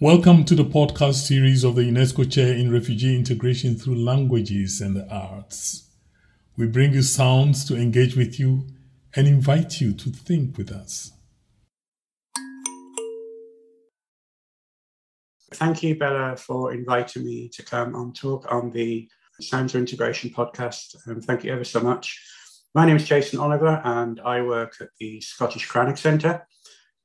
Welcome to the podcast series of the UNESCO Chair in Refugee Integration through Languages and the Arts. We bring you sounds to engage with you and invite you to think with us. Thank you, Bella, for inviting me to come and talk on the Sounds of Integration podcast. And thank you ever so much. My name is Jason Oliver, and I work at the Scottish Crannog Centre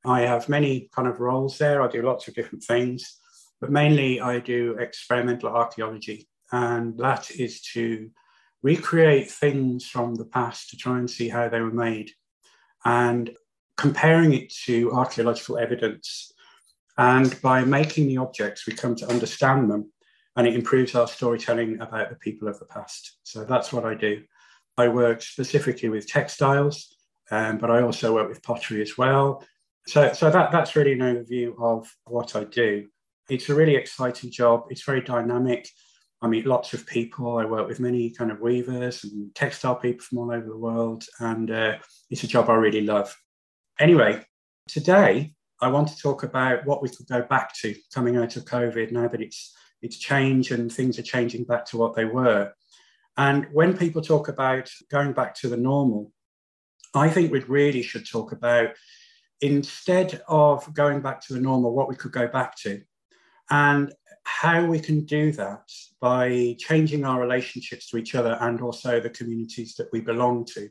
I have many kind of roles there. I do lots of different things, but mainly I do experimental archaeology, and that is to recreate things from the past to try and see how they were made and comparing it to archaeological evidence. And by making the objects, we come to understand them and it improves our storytelling about the people of the past. So that's what I do. I work specifically with textiles, um, but I also work with pottery as well. So, so that, that's really an overview of what I do. It's a really exciting job. It's very dynamic. I meet lots of people. I work with many kind of weavers and textile people from all over the world, and uh, it's a job I really love. Anyway, today I want to talk about what we could go back to coming out of COVID now that it's it's changed and things are changing back to what they were. And when people talk about going back to the normal, I think we really should talk about instead of going back to the normal, what we could go back to, and how we can do that by changing our relationships to each other and also the communities that we belong to.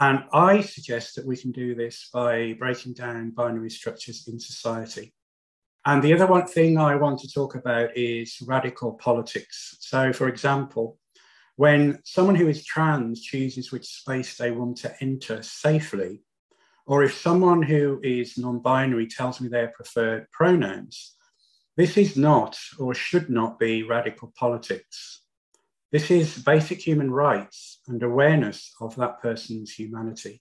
And I suggest that we can do this by breaking down binary structures in society. And the other one thing I want to talk about is radical politics. So, for example, when someone who is trans chooses which space they want to enter safely, or if someone who is non binary tells me their preferred pronouns, this is not or should not be radical politics. This is basic human rights and awareness of that person's humanity.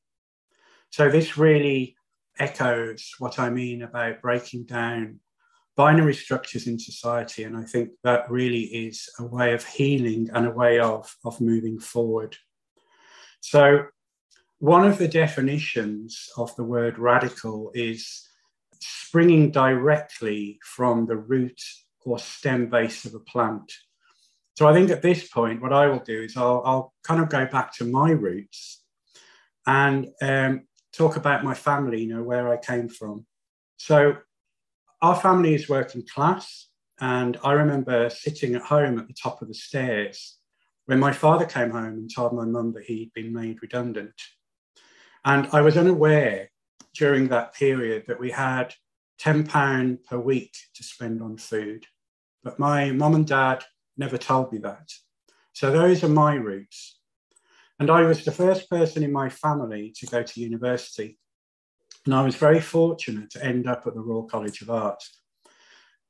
So, this really echoes what I mean about breaking down binary structures in society. And I think that really is a way of healing and a way of, of moving forward. So, one of the definitions of the word radical is springing directly from the root or stem base of a plant. So I think at this point, what I will do is I'll, I'll kind of go back to my roots and um, talk about my family, you know, where I came from. So our family is working class. And I remember sitting at home at the top of the stairs when my father came home and told my mum that he'd been made redundant. And I was unaware during that period that we had £10 per week to spend on food. But my mum and dad never told me that. So those are my roots. And I was the first person in my family to go to university. And I was very fortunate to end up at the Royal College of Art.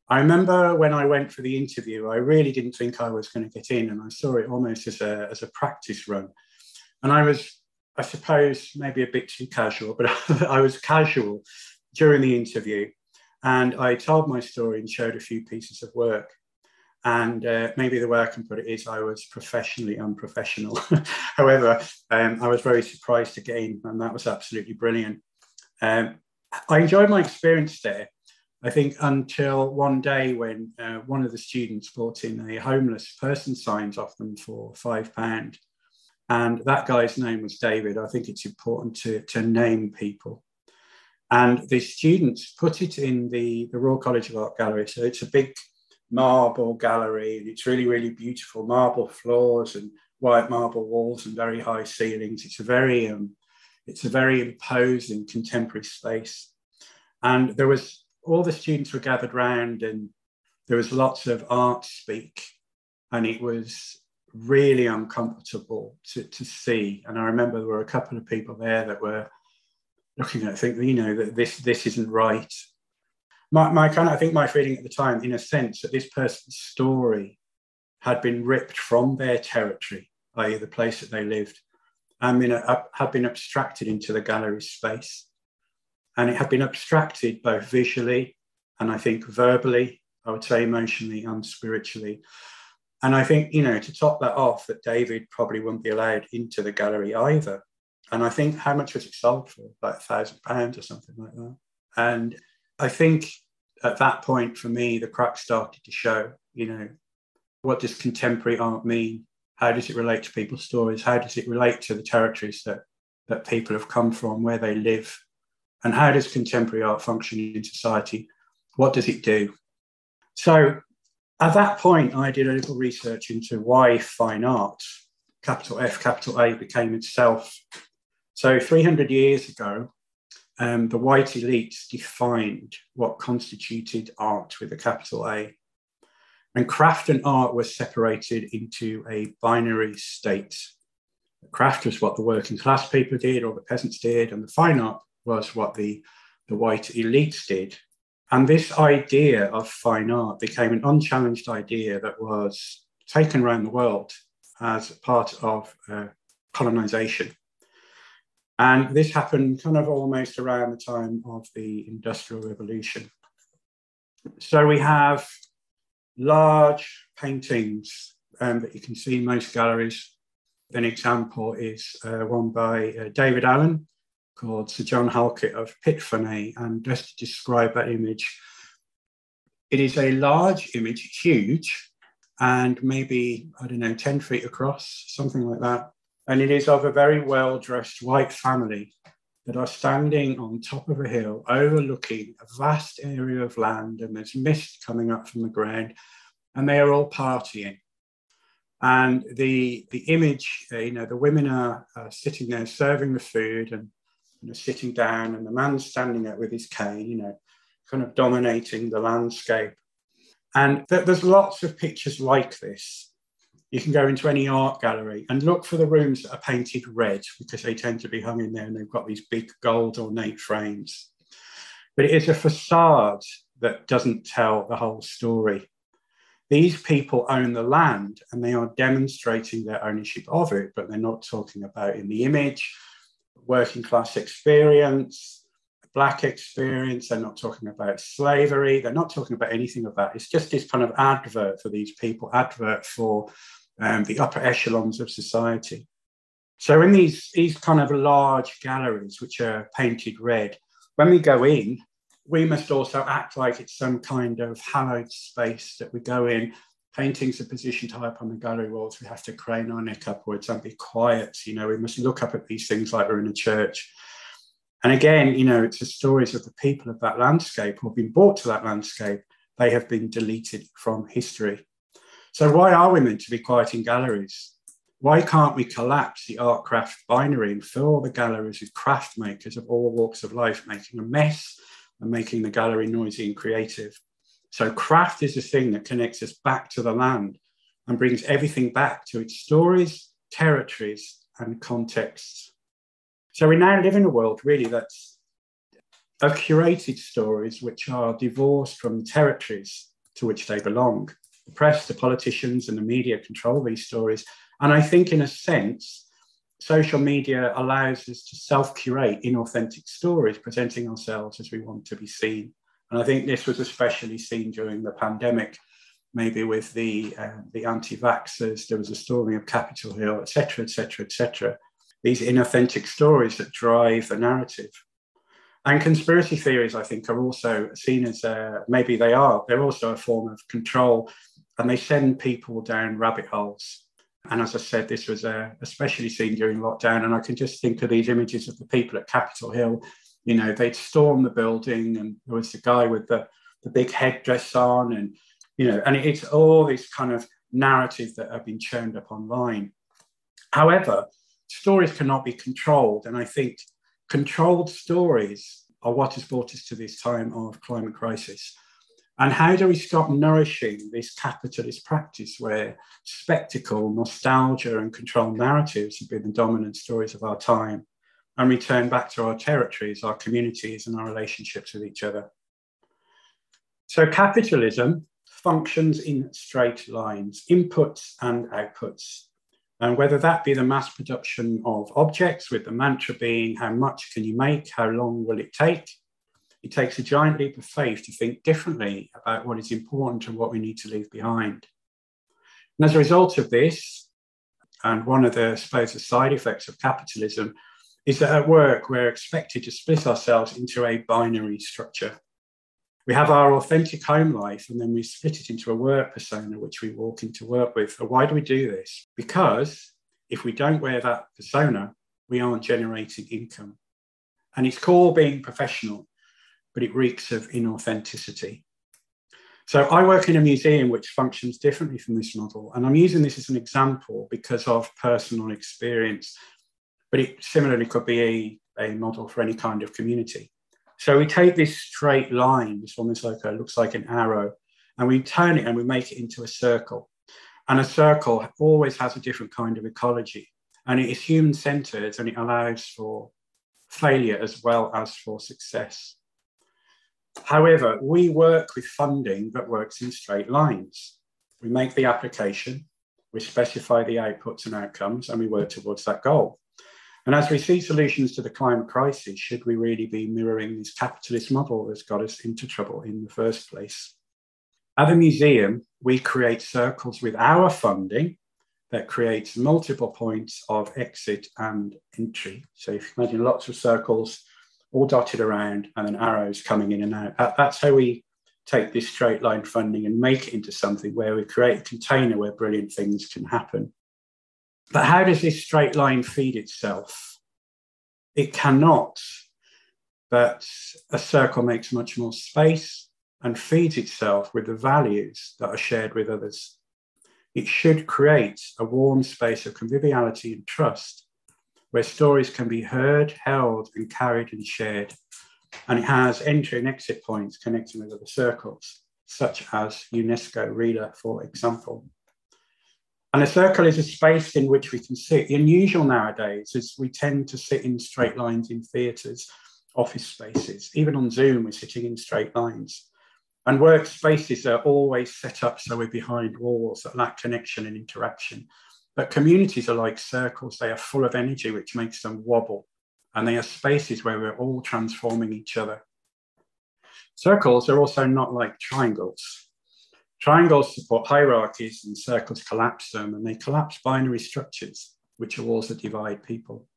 I remember when I went for the interview, I really didn't think I was going to get in, and I saw it almost as a, as a practice run. And I was I suppose, maybe a bit too casual, but I was casual during the interview. And I told my story and showed a few pieces of work. And uh, maybe the way I can put it is I was professionally unprofessional. However, um, I was very surprised again, and that was absolutely brilliant. Um, I enjoyed my experience there. I think until one day when uh, one of the students brought in a homeless person signs off them for five pound, and that guy's name was David. I think it's important to, to name people. And the students put it in the, the Royal College of Art Gallery. So it's a big marble gallery, and it's really, really beautiful marble floors and white marble walls and very high ceilings. It's a very um, it's a very imposing contemporary space. And there was all the students were gathered round and there was lots of art speak. And it was really uncomfortable to, to see. And I remember there were a couple of people there that were looking at it, thinking, you know, that this this isn't right. My, my kind of, I think my feeling at the time, in a sense, that this person's story had been ripped from their territory, i.e., the place that they lived, and been, uh, had been abstracted into the gallery space. And it had been abstracted both visually and I think verbally, I would say emotionally and spiritually. And I think, you know, to top that off, that David probably wouldn't be allowed into the gallery either. And I think how much was it sold for? Like a thousand pounds or something like that. And I think at that point, for me, the cracks started to show. You know, what does contemporary art mean? How does it relate to people's stories? How does it relate to the territories that, that people have come from, where they live? And how does contemporary art function in society? What does it do? So at that point, I did a little research into why fine art, capital F, capital A, became itself. So 300 years ago, um, the white elites defined what constituted art with a capital A. And craft and art were separated into a binary state. Craft was what the working class people did or the peasants did, and the fine art was what the, the white elites did. And this idea of fine art became an unchallenged idea that was taken around the world as part of uh, colonization. And this happened kind of almost around the time of the Industrial Revolution. So we have large paintings um, that you can see in most galleries. An example is uh, one by uh, David Allan called Sir John Halkett of Pitfirrane. And just to describe that image, it is a large image, huge, and maybe, I don't know, 10 feet across, something like that. And it is of a very well dressed white family that are standing on top of a hill overlooking a vast area of land, and there's mist coming up from the ground, and they are all partying. And the, the image, uh, you know, the women are uh, sitting there serving the food and you know, sitting down, and the man's standing there with his cane, you know, kind of dominating the landscape. And th- there's lots of pictures like this you can go into any art gallery and look for the rooms that are painted red because they tend to be hung in there and they've got these big gold ornate frames. But it is a facade that doesn't tell the whole story. These people own the land and they are demonstrating their ownership of it, but they're not talking about in the image working class experience, black experience. They're not talking about slavery. They're not talking about anything of that. It's just this kind of advert for these people, advert for um, the upper echelons of society. So in these, these kind of large galleries, which are painted red, when we go in, we must also act like it's some kind of hallowed space that we go in. Paintings are positioned high up on the gallery walls. We have to crane our neck upwards and be quiet. You know, we must look up at these things like we're in a church. And again, you know, it's the stories of the people of that landscape who have been brought to that landscape. They have been deleted from history. So why are we meant to be quiet in galleries? Why can't we collapse the art craft binary and fill the galleries with craft makers of all walks of life making a mess and making the gallery noisy and creative? So craft is the thing that connects us back to the land and brings everything back to its stories, territories, and contexts. So we now live in a world really that's of curated stories which are divorced from the territories to which they belong the press, the politicians, and the media control these stories. And I think, in a sense, social media allows us to self curate inauthentic stories, presenting ourselves as we want to be seen. And I think this was especially seen during the pandemic, maybe with the, uh, the anti vaxxers, there was a storming of Capitol Hill, etc., etc., etc. These inauthentic stories that drive the narrative. And conspiracy theories, I think, are also seen as uh, maybe they are, they're also a form of control and they send people down rabbit holes. And as I said, this was uh, especially seen during lockdown. And I can just think of these images of the people at Capitol Hill. You know, they'd storm the building, and there was the guy with the, the big headdress on, and you know, and it's all this kind of narrative that have been churned up online. However, stories cannot be controlled, and I think controlled stories are what has brought us to this time of climate crisis. And how do we stop nourishing this capitalist practice where spectacle, nostalgia, and controlled narratives have been the dominant stories of our time and return back to our territories, our communities, and our relationships with each other? So, capitalism functions in straight lines, inputs and outputs. And whether that be the mass production of objects, with the mantra being how much can you make, how long will it take, it takes a giant leap of faith to think differently about what is important and what we need to leave behind. And as a result of this, and one of the, I suppose, the side effects of capitalism is that at work we're expected to split ourselves into a binary structure. We have our authentic home life, and then we split it into a work persona, which we walk into work with. So why do we do this? Because if we don't wear that persona, we aren't generating income. And it's called being professional, but it reeks of inauthenticity. So I work in a museum which functions differently from this model. And I'm using this as an example because of personal experience, but it similarly could be a, a model for any kind of community. So we take this straight line, this almost like a, looks like an arrow, and we turn it and we make it into a circle. And a circle always has a different kind of ecology, and it is human centered and it allows for failure as well as for success. However, we work with funding that works in straight lines. We make the application, we specify the outputs and outcomes, and we work towards that goal. And as we see solutions to the climate crisis, should we really be mirroring this capitalist model that's got us into trouble in the first place? At the museum, we create circles with our funding that creates multiple points of exit and entry. So if you imagine lots of circles all dotted around and then arrows coming in and out, that's how we take this straight line funding and make it into something where we create a container where brilliant things can happen. But how does this straight line feed itself? It cannot, but a circle makes much more space and feeds itself with the values that are shared with others. It should create a warm space of conviviality and trust where stories can be heard, held, and carried and shared. And it has entry and exit points connecting with other circles, such as UNESCO RILA, for example. And a circle is a space in which we can sit. The unusual nowadays is we tend to sit in straight lines in theatres, office spaces. Even on Zoom, we're sitting in straight lines. And workspaces are always set up so we're behind walls that lack connection and interaction. But communities are like circles, they are full of energy, which makes them wobble. And they are spaces where we're all transforming each other. Circles are also not like triangles. Triangles support hierarchies and circles collapse them, and they collapse binary structures, which are walls that divide people.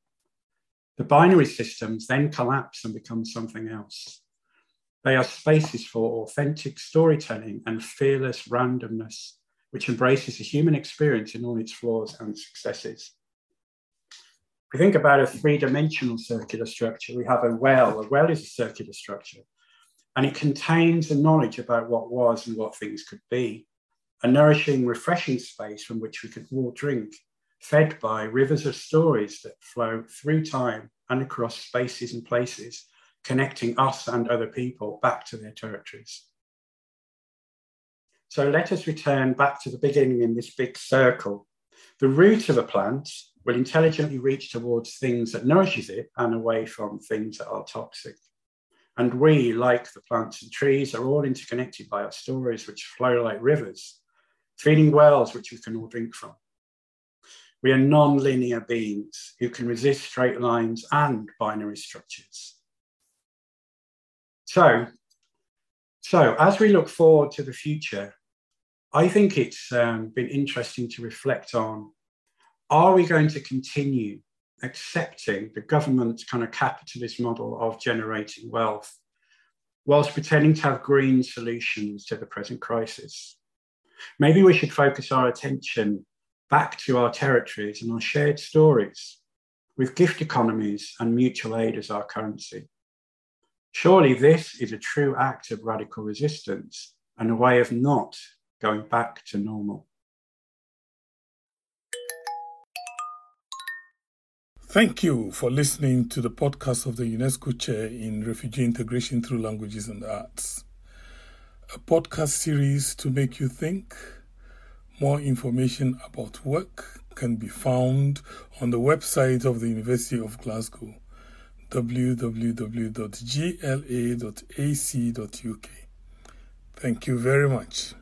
The binary systems then collapse and become something else. They are spaces for authentic storytelling and fearless randomness, which embraces the human experience in all its flaws and successes. If we think about a three dimensional circular structure, we have a well. A well is a circular structure and it contains a knowledge about what was and what things could be, a nourishing, refreshing space from which we could all drink, fed by rivers of stories that flow through time and across spaces and places, connecting us and other people back to their territories. So let us return back to the beginning in this big circle. The root of a plant will intelligently reach towards things that nourishes it and away from things that are toxic. And we, like the plants and trees, are all interconnected by our stories, which flow like rivers, feeding wells which we can all drink from. We are non linear beings who can resist straight lines and binary structures. So, so as we look forward to the future, I think it's um, been interesting to reflect on are we going to continue accepting the government's kind of capitalist model of generating wealth, whilst pretending to have green solutions to the present crisis. Maybe we should focus our attention back to our territories and our shared stories, with gift economies and mutual aid as our currency. Surely this is a true act of radical resistance and a way of not going back to normal. Thank you for listening to the podcast of the UNESCO Chair in Refugee Integration Through Languages and Arts, a podcast series to make you think. More information about work can be found on the website of the University of Glasgow, www.gla.ac.uk. Thank you very much.